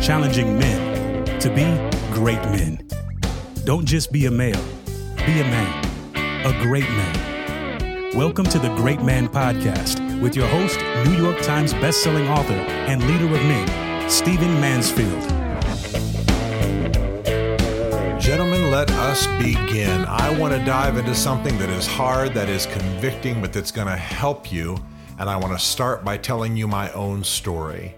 challenging men to be great men. Don't just be a male, be a man, a great man. Welcome to the Great Man Podcast with your host, New York Times bestselling author and leader of men, Stephen Mansfield. Gentlemen, let us begin. I want to dive into something that is hard, that is convicting, but that's going to help you. And I want to start by telling you my own story.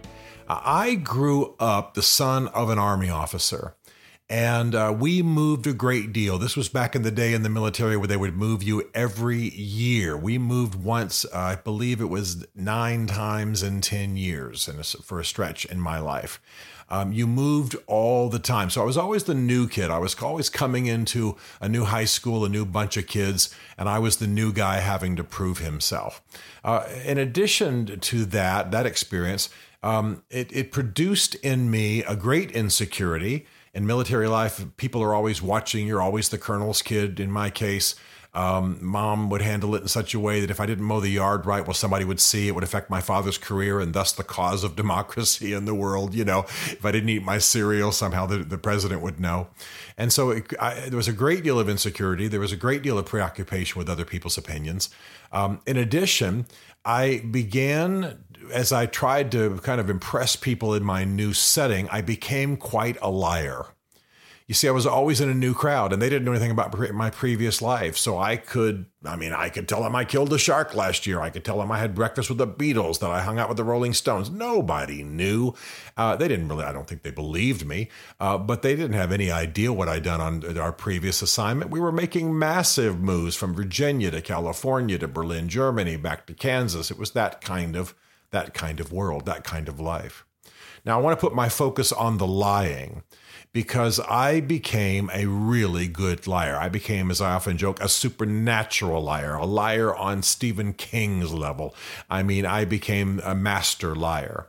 I grew up the son of an Army officer. And uh, we moved a great deal. This was back in the day in the military where they would move you every year. We moved once, uh, I believe it was nine times in 10 years a, for a stretch in my life. Um, you moved all the time. So I was always the new kid. I was always coming into a new high school, a new bunch of kids, and I was the new guy having to prove himself. Uh, in addition to that, that experience, um, it, it produced in me a great insecurity. In military life, people are always watching. You're always the colonel's kid. In my case, um, mom would handle it in such a way that if I didn't mow the yard right, well, somebody would see it would affect my father's career and thus the cause of democracy in the world. You know, if I didn't eat my cereal, somehow the, the president would know. And so it, I, there was a great deal of insecurity. There was a great deal of preoccupation with other people's opinions. Um, in addition, I began as I tried to kind of impress people in my new setting, I became quite a liar. You see, I was always in a new crowd and they didn't know anything about my previous life. So I could, I mean, I could tell them I killed a shark last year. I could tell them I had breakfast with the Beatles, that I hung out with the Rolling Stones. Nobody knew. Uh, they didn't really, I don't think they believed me, uh, but they didn't have any idea what I'd done on our previous assignment. We were making massive moves from Virginia to California to Berlin, Germany, back to Kansas. It was that kind of that kind of world, that kind of life. Now, I want to put my focus on the lying because I became a really good liar. I became, as I often joke, a supernatural liar, a liar on Stephen King's level. I mean, I became a master liar.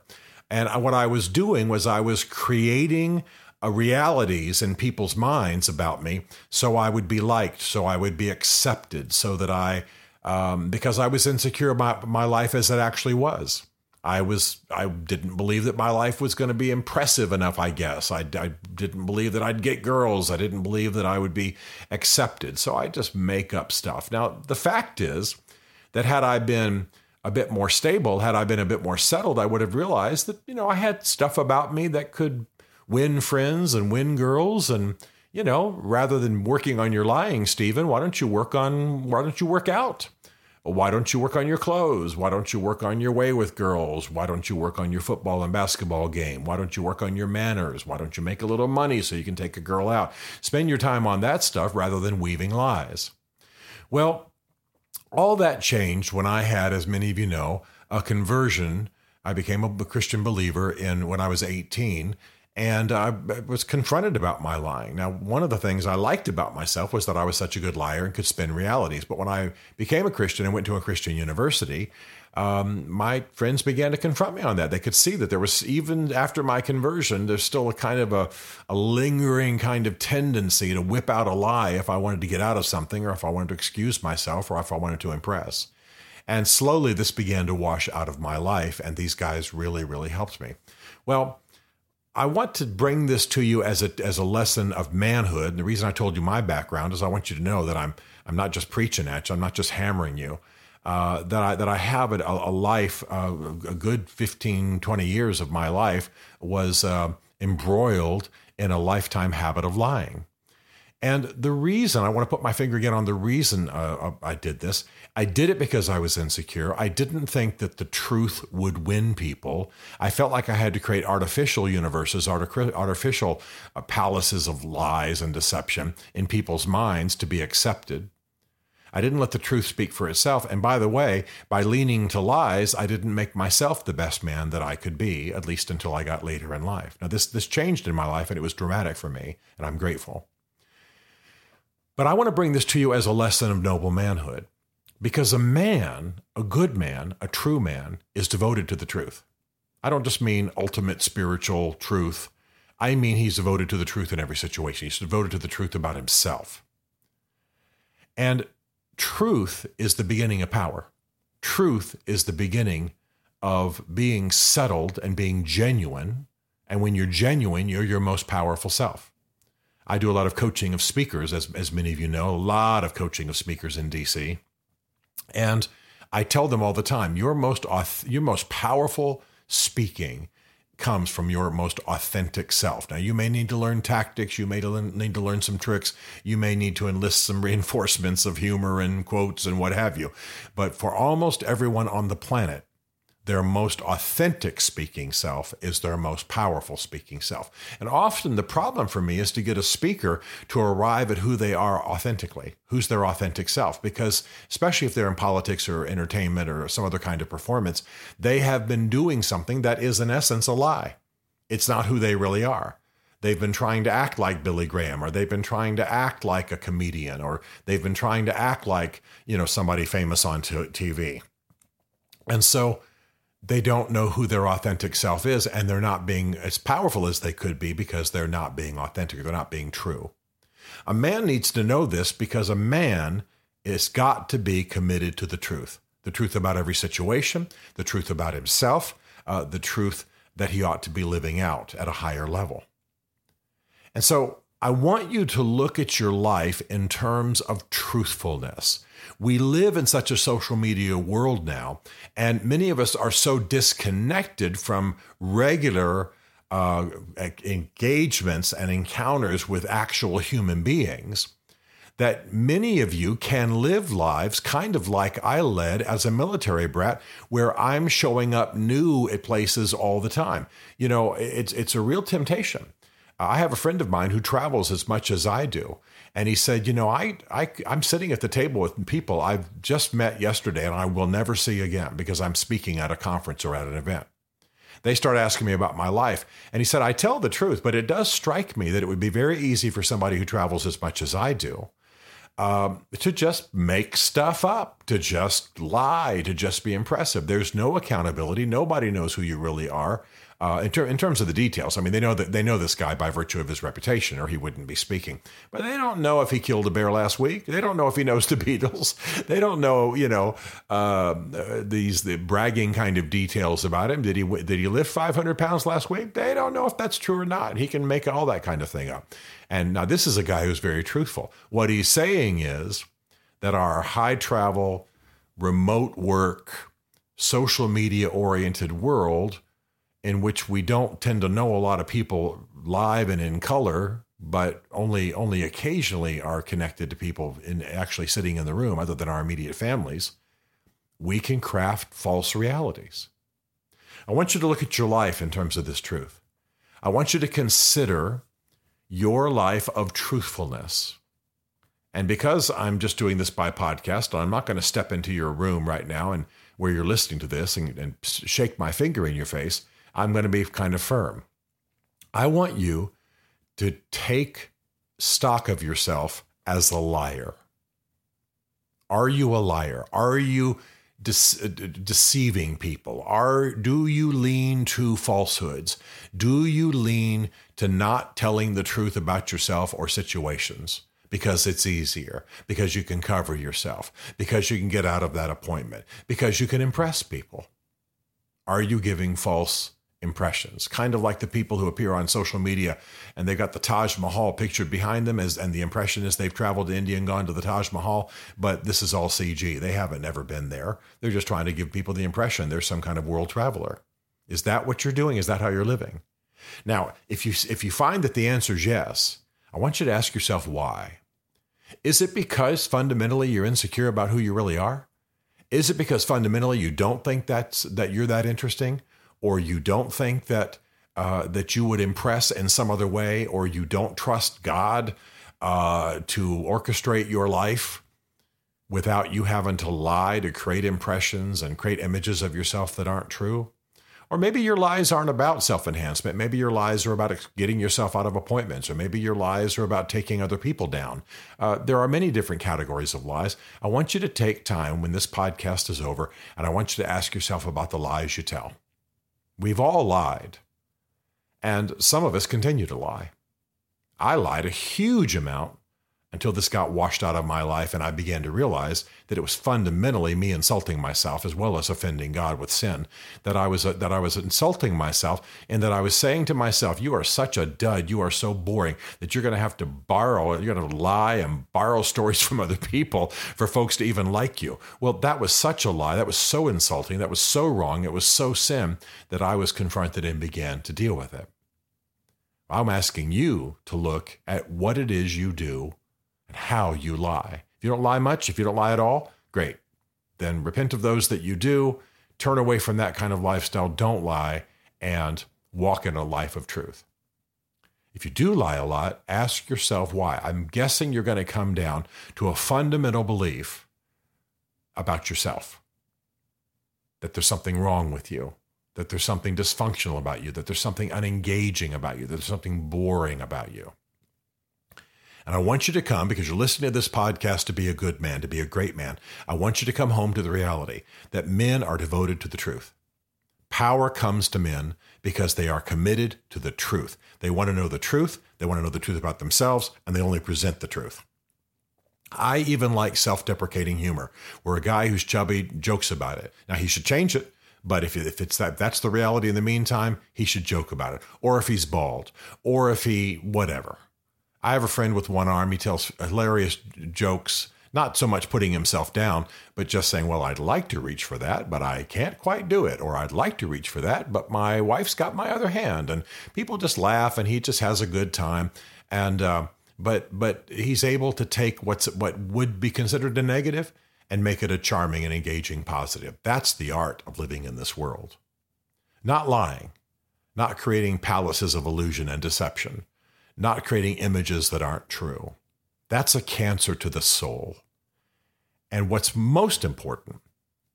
And what I was doing was I was creating uh, realities in people's minds about me so I would be liked, so I would be accepted, so that I, um, because I was insecure about my life as it actually was. I was I didn't believe that my life was going to be impressive enough. I guess I, I didn't believe that I'd get girls. I didn't believe that I would be accepted. So I just make up stuff. Now the fact is that had I been a bit more stable, had I been a bit more settled, I would have realized that you know I had stuff about me that could win friends and win girls and you know rather than working on your lying stephen why don't you work on why don't you work out why don't you work on your clothes? Why don't you work on your way with girls? Why don't you work on your football and basketball game? Why don't you work on your manners? Why don't you make a little money so you can take a girl out? Spend your time on that stuff rather than weaving lies. Well, all that changed when I had, as many of you know, a conversion. I became a Christian believer in when I was 18 and I was confronted about my lying. Now, one of the things I liked about myself was that I was such a good liar and could spin realities. But when I became a Christian and went to a Christian university, um, my friends began to confront me on that. They could see that there was, even after my conversion, there's still a kind of a, a lingering kind of tendency to whip out a lie if I wanted to get out of something or if I wanted to excuse myself or if I wanted to impress. And slowly this began to wash out of my life. And these guys really, really helped me. Well, I want to bring this to you as a as a lesson of manhood. And the reason I told you my background is I want you to know that I'm I'm not just preaching at you. I'm not just hammering you. Uh, that I that I have a, a life, uh, a good 15, 20 years of my life was uh, embroiled in a lifetime habit of lying. And the reason I want to put my finger again on the reason uh, uh, I did this, I did it because I was insecure. I didn't think that the truth would win people. I felt like I had to create artificial universes, artificial uh, palaces of lies and deception in people's minds to be accepted. I didn't let the truth speak for itself. And by the way, by leaning to lies, I didn't make myself the best man that I could be, at least until I got later in life. Now, this, this changed in my life and it was dramatic for me, and I'm grateful. But I want to bring this to you as a lesson of noble manhood because a man, a good man, a true man, is devoted to the truth. I don't just mean ultimate spiritual truth. I mean he's devoted to the truth in every situation. He's devoted to the truth about himself. And truth is the beginning of power. Truth is the beginning of being settled and being genuine And when you're genuine, you're your most powerful self. I do a lot of coaching of speakers, as, as many of you know, a lot of coaching of speakers in DC. And I tell them all the time, your most, your most powerful speaking comes from your most authentic self. Now, you may need to learn tactics, you may need to learn some tricks, you may need to enlist some reinforcements of humor and quotes and what have you. But for almost everyone on the planet, their most authentic speaking self is their most powerful speaking self. And often the problem for me is to get a speaker to arrive at who they are authentically, who's their authentic self, because especially if they're in politics or entertainment or some other kind of performance, they have been doing something that is in essence a lie. It's not who they really are. They've been trying to act like Billy Graham, or they've been trying to act like a comedian, or they've been trying to act like, you know, somebody famous on TV. And so, they don't know who their authentic self is and they're not being as powerful as they could be because they're not being authentic they're not being true. A man needs to know this because a man is got to be committed to the truth. The truth about every situation the truth about himself uh, the truth that he ought to be living out at a higher level. And so i want you to look at your life in terms of truthfulness we live in such a social media world now, and many of us are so disconnected from regular uh, engagements and encounters with actual human beings that many of you can live lives kind of like I led as a military brat, where I'm showing up new at places all the time. You know, it's it's a real temptation. I have a friend of mine who travels as much as I do. And he said, You know, I, I, I'm sitting at the table with people I've just met yesterday and I will never see again because I'm speaking at a conference or at an event. They start asking me about my life. And he said, I tell the truth, but it does strike me that it would be very easy for somebody who travels as much as I do um, to just make stuff up, to just lie, to just be impressive. There's no accountability. Nobody knows who you really are. Uh, in, ter- in, terms of the details, I mean, they know that they know this guy by virtue of his reputation, or he wouldn't be speaking. But they don't know if he killed a bear last week. They don't know if he knows the Beatles. They don't know, you know, uh, these the bragging kind of details about him. Did he did he lift 500 pounds last week? They don't know if that's true or not. He can make all that kind of thing up. And now this is a guy who's very truthful. What he's saying is that our high travel, remote work, social media oriented world in which we don't tend to know a lot of people live and in color, but only only occasionally are connected to people in actually sitting in the room other than our immediate families, we can craft false realities. I want you to look at your life in terms of this truth. I want you to consider your life of truthfulness. And because I'm just doing this by podcast, I'm not going to step into your room right now and where you're listening to this and, and shake my finger in your face. I'm going to be kind of firm. I want you to take stock of yourself as a liar. Are you a liar? Are you de- uh, deceiving people? Are do you lean to falsehoods? Do you lean to not telling the truth about yourself or situations? Because it's easier, because you can cover yourself, because you can get out of that appointment, because you can impress people. Are you giving false impressions, kind of like the people who appear on social media and they've got the Taj Mahal pictured behind them as and the impression is they've traveled to India and gone to the Taj Mahal, but this is all CG. They haven't ever been there. They're just trying to give people the impression they're some kind of world traveler. Is that what you're doing? Is that how you're living? Now, if you if you find that the answer is yes, I want you to ask yourself why. Is it because fundamentally you're insecure about who you really are? Is it because fundamentally you don't think that's that you're that interesting? or you don't think that uh, that you would impress in some other way, or you don't trust God uh, to orchestrate your life without you having to lie to create impressions and create images of yourself that aren't true. Or maybe your lies aren't about self enhancement. Maybe your lies are about getting yourself out of appointments, or maybe your lies are about taking other people down. Uh, there are many different categories of lies. I want you to take time when this podcast is over, and I want you to ask yourself about the lies you tell. We've all lied. And some of us continue to lie. I lied a huge amount until this got washed out of my life and I began to realize that it was fundamentally me insulting myself as well as offending God with sin. That I was uh, that I was insulting myself and that I was saying to myself, "You are such a dud. You are so boring that you're going to have to borrow. You're going to lie and borrow stories from other people for folks to even like you." Well, that was such a lie. That was so insulting. That was so wrong. It was so sin that I was confronted and began to deal with it. I'm asking you to look at what it is you do and how you lie. If you don't lie much, if you don't lie at all, great. Then repent of those that you do, turn away from that kind of lifestyle, don't lie, and walk in a life of truth. If you do lie a lot, ask yourself why. I'm guessing you're going to come down to a fundamental belief about yourself that there's something wrong with you, that there's something dysfunctional about you, that there's something unengaging about you, that there's something boring about you. And I want you to come because you're listening to this podcast to be a good man, to be a great man. I want you to come home to the reality that men are devoted to the truth. Power comes to men because they are committed to the truth. They want to know the truth, they want to know the truth about themselves, and they only present the truth. I even like self deprecating humor, where a guy who's chubby jokes about it. Now, he should change it, but if, if it's that that's the reality in the meantime, he should joke about it. Or if he's bald, or if he whatever. I have a friend with one arm. He tells hilarious jokes, not so much putting himself down, but just saying, Well, I'd like to reach for that, but I can't quite do it. Or I'd like to reach for that, but my wife's got my other hand. And people just laugh and he just has a good time. And, uh, but, but he's able to take what's, what would be considered a negative and make it a charming and engaging positive. That's the art of living in this world. Not lying, not creating palaces of illusion and deception not creating images that aren't true. That's a cancer to the soul. And what's most important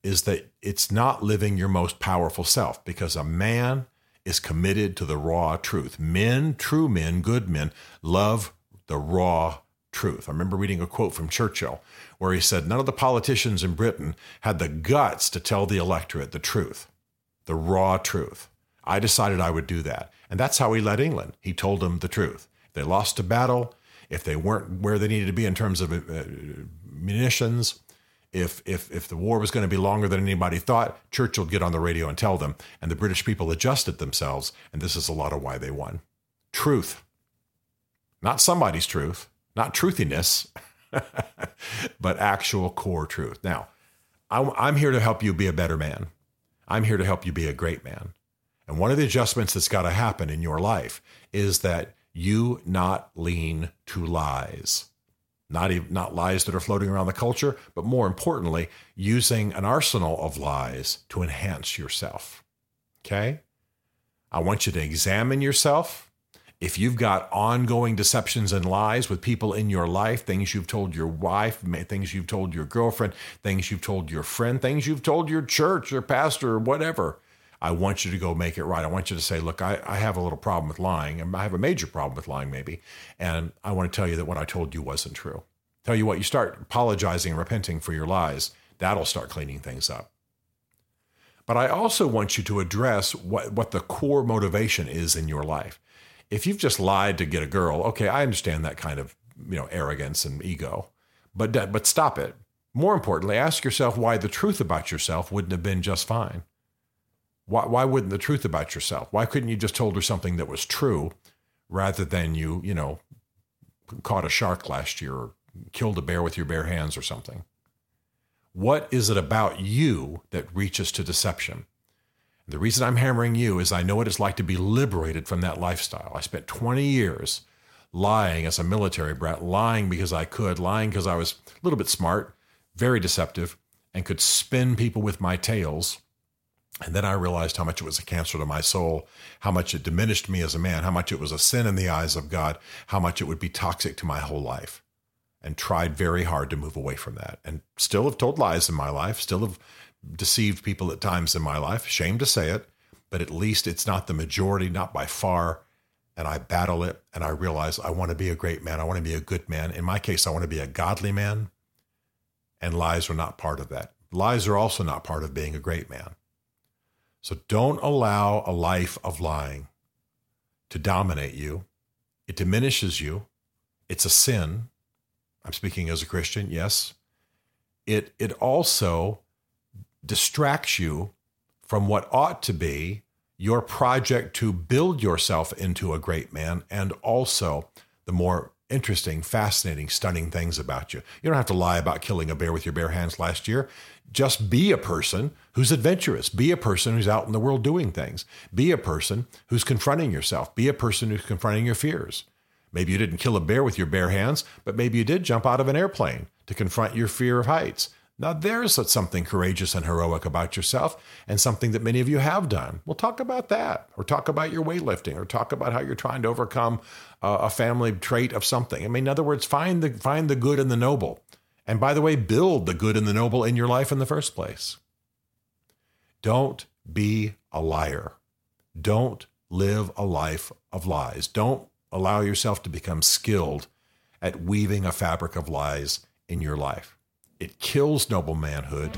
is that it's not living your most powerful self because a man is committed to the raw truth. Men, true men, good men, love the raw truth. I remember reading a quote from Churchill where he said, None of the politicians in Britain had the guts to tell the electorate the truth, the raw truth. I decided I would do that. And that's how he led England. He told them the truth. They lost a battle. If they weren't where they needed to be in terms of uh, munitions, if, if, if the war was going to be longer than anybody thought, Churchill would get on the radio and tell them. And the British people adjusted themselves. And this is a lot of why they won. Truth. Not somebody's truth, not truthiness, but actual core truth. Now, I'm here to help you be a better man. I'm here to help you be a great man. And one of the adjustments that's got to happen in your life is that you not lean to lies. Not, even, not lies that are floating around the culture, but more importantly, using an arsenal of lies to enhance yourself. Okay? I want you to examine yourself. If you've got ongoing deceptions and lies with people in your life, things you've told your wife, things you've told your girlfriend, things you've told your friend, things you've told your church or pastor or whatever, I want you to go make it right. I want you to say, look, I, I have a little problem with lying, and I have a major problem with lying, maybe. And I want to tell you that what I told you wasn't true. Tell you what, you start apologizing and repenting for your lies, that'll start cleaning things up. But I also want you to address what, what the core motivation is in your life. If you've just lied to get a girl, okay, I understand that kind of you know arrogance and ego, but but stop it. More importantly, ask yourself why the truth about yourself wouldn't have been just fine. Why, why wouldn't the truth about yourself? Why couldn't you just told her something that was true rather than you, you know, caught a shark last year or killed a bear with your bare hands or something? What is it about you that reaches to deception? The reason I'm hammering you is I know what it's like to be liberated from that lifestyle. I spent 20 years lying as a military brat, lying because I could, lying because I was a little bit smart, very deceptive, and could spin people with my tales and then I realized how much it was a cancer to my soul, how much it diminished me as a man, how much it was a sin in the eyes of God, how much it would be toxic to my whole life. And tried very hard to move away from that. And still have told lies in my life, still have deceived people at times in my life. Shame to say it, but at least it's not the majority, not by far. And I battle it and I realize I want to be a great man. I want to be a good man. In my case, I want to be a godly man. And lies are not part of that. Lies are also not part of being a great man. So don't allow a life of lying to dominate you. It diminishes you. It's a sin. I'm speaking as a Christian, yes. It, it also distracts you from what ought to be your project to build yourself into a great man and also the more interesting, fascinating, stunning things about you. You don't have to lie about killing a bear with your bare hands last year. Just be a person who's adventurous. Be a person who's out in the world doing things. Be a person who's confronting yourself. Be a person who's confronting your fears. Maybe you didn't kill a bear with your bare hands, but maybe you did jump out of an airplane to confront your fear of heights. Now, there's something courageous and heroic about yourself, and something that many of you have done. We'll talk about that, or talk about your weightlifting, or talk about how you're trying to overcome uh, a family trait of something. I mean, in other words, find the find the good and the noble, and by the way, build the good and the noble in your life in the first place. Don't be a liar. Don't live a life of lies. Don't allow yourself to become skilled at weaving a fabric of lies in your life. It kills noble manhood.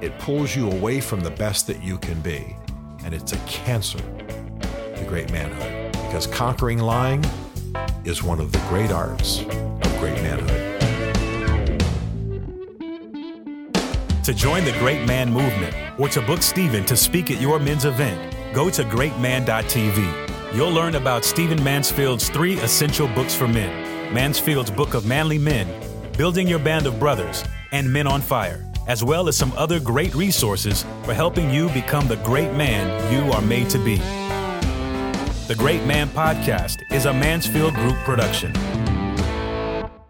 It pulls you away from the best that you can be. And it's a cancer to great manhood because conquering lying is one of the great arts of great manhood. To join the Great Man movement or to book Stephen to speak at your men's event, go to greatman.tv. You'll learn about Stephen Mansfield's three essential books for men Mansfield's Book of Manly Men, Building Your Band of Brothers, and Men on Fire, as well as some other great resources for helping you become the great man you are made to be. The Great Man Podcast is a Mansfield Group production.